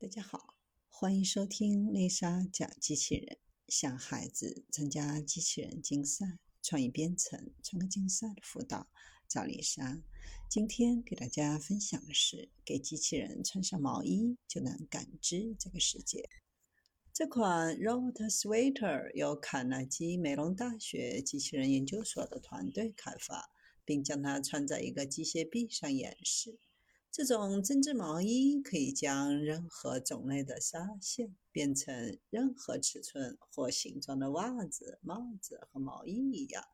大家好，欢迎收听丽莎讲机器人。向孩子参加机器人竞赛、创意编程、创客竞赛的辅导，找丽莎。今天给大家分享的是：给机器人穿上毛衣，就能感知这个世界。这款 Robot Sweater 由卡耐基梅隆大学机器人研究所的团队开发，并将它穿在一个机械臂上演示。这种针织毛衣可以将任何种类的纱线变成任何尺寸或形状的袜子、帽子和毛衣一样。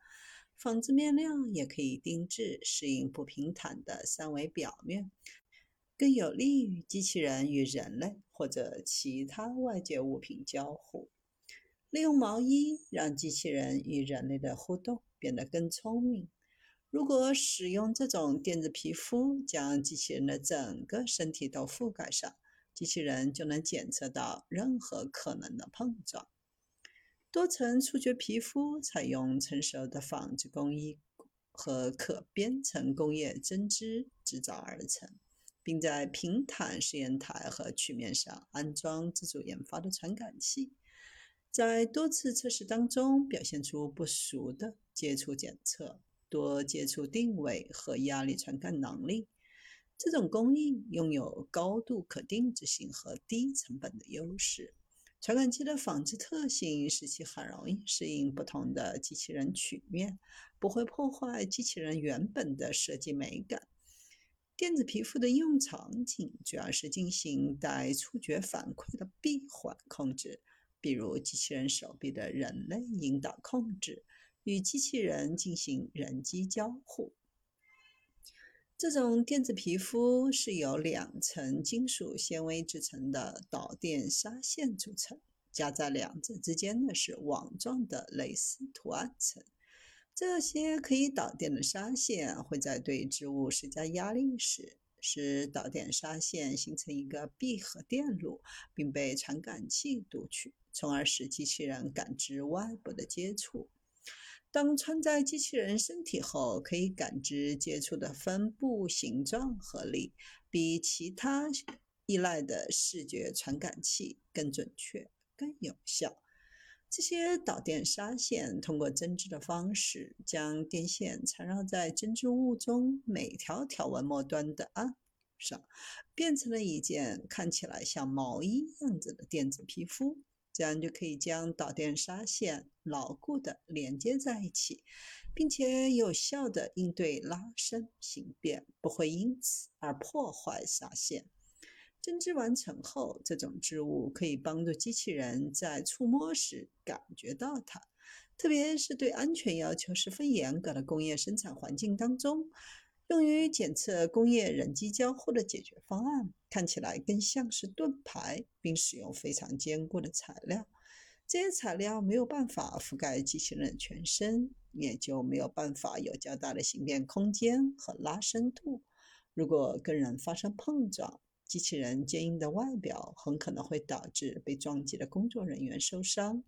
纺织面料也可以定制适应不平坦的三维表面，更有利于机器人与人类或者其他外界物品交互。利用毛衣让机器人与人类的互动变得更聪明。如果使用这种电子皮肤将机器人的整个身体都覆盖上，机器人就能检测到任何可能的碰撞。多层触觉皮肤采用成熟的纺织工艺和可编程工业针织制造而成，并在平坦试验台和曲面上安装自主研发的传感器，在多次测试当中表现出不俗的接触检测。多接触定位和压力传感能力，这种工艺拥有高度可定制性和低成本的优势。传感器的纺织特性使其很容易适应不同的机器人曲面，不会破坏机器人原本的设计美感。电子皮肤的应用场景主要是进行带触觉反馈的闭环控制，比如机器人手臂的人类引导控制。与机器人进行人机交互。这种电子皮肤是由两层金属纤维制成的导电纱线组成，夹在两者之间的是网状的蕾丝图案层。这些可以导电的纱线会在对织物施加压力时，使导电纱线形成一个闭合电路，并被传感器读取，从而使机器人感知外部的接触。当穿在机器人身体后，可以感知接触的分布、形状和力，比其他依赖的视觉传感器更准确、更有效。这些导电纱线通过针织的方式，将电线缠绕在针织物中每条条纹末端的岸上，变成了一件看起来像毛衣样子的电子皮肤。这样就可以将导电纱线牢固地连接在一起，并且有效地应对拉伸形变，不会因此而破坏纱线。针织完成后，这种织物可以帮助机器人在触摸时感觉到它，特别是对安全要求十分严格的工业生产环境当中。用于检测工业人机交互的解决方案看起来更像是盾牌，并使用非常坚固的材料。这些材料没有办法覆盖机器人全身，也就没有办法有较大的形变空间和拉伸度。如果跟人发生碰撞，机器人坚硬的外表很可能会导致被撞击的工作人员受伤。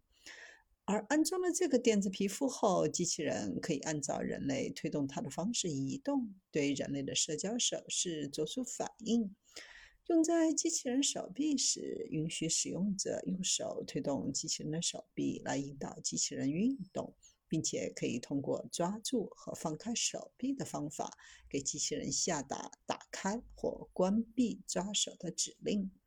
而安装了这个电子皮肤后，机器人可以按照人类推动它的方式移动，对人类的社交手势做出反应。用在机器人手臂时，允许使用者用手推动机器人的手臂来引导机器人运动，并且可以通过抓住和放开手臂的方法，给机器人下达打开或关闭抓手的指令。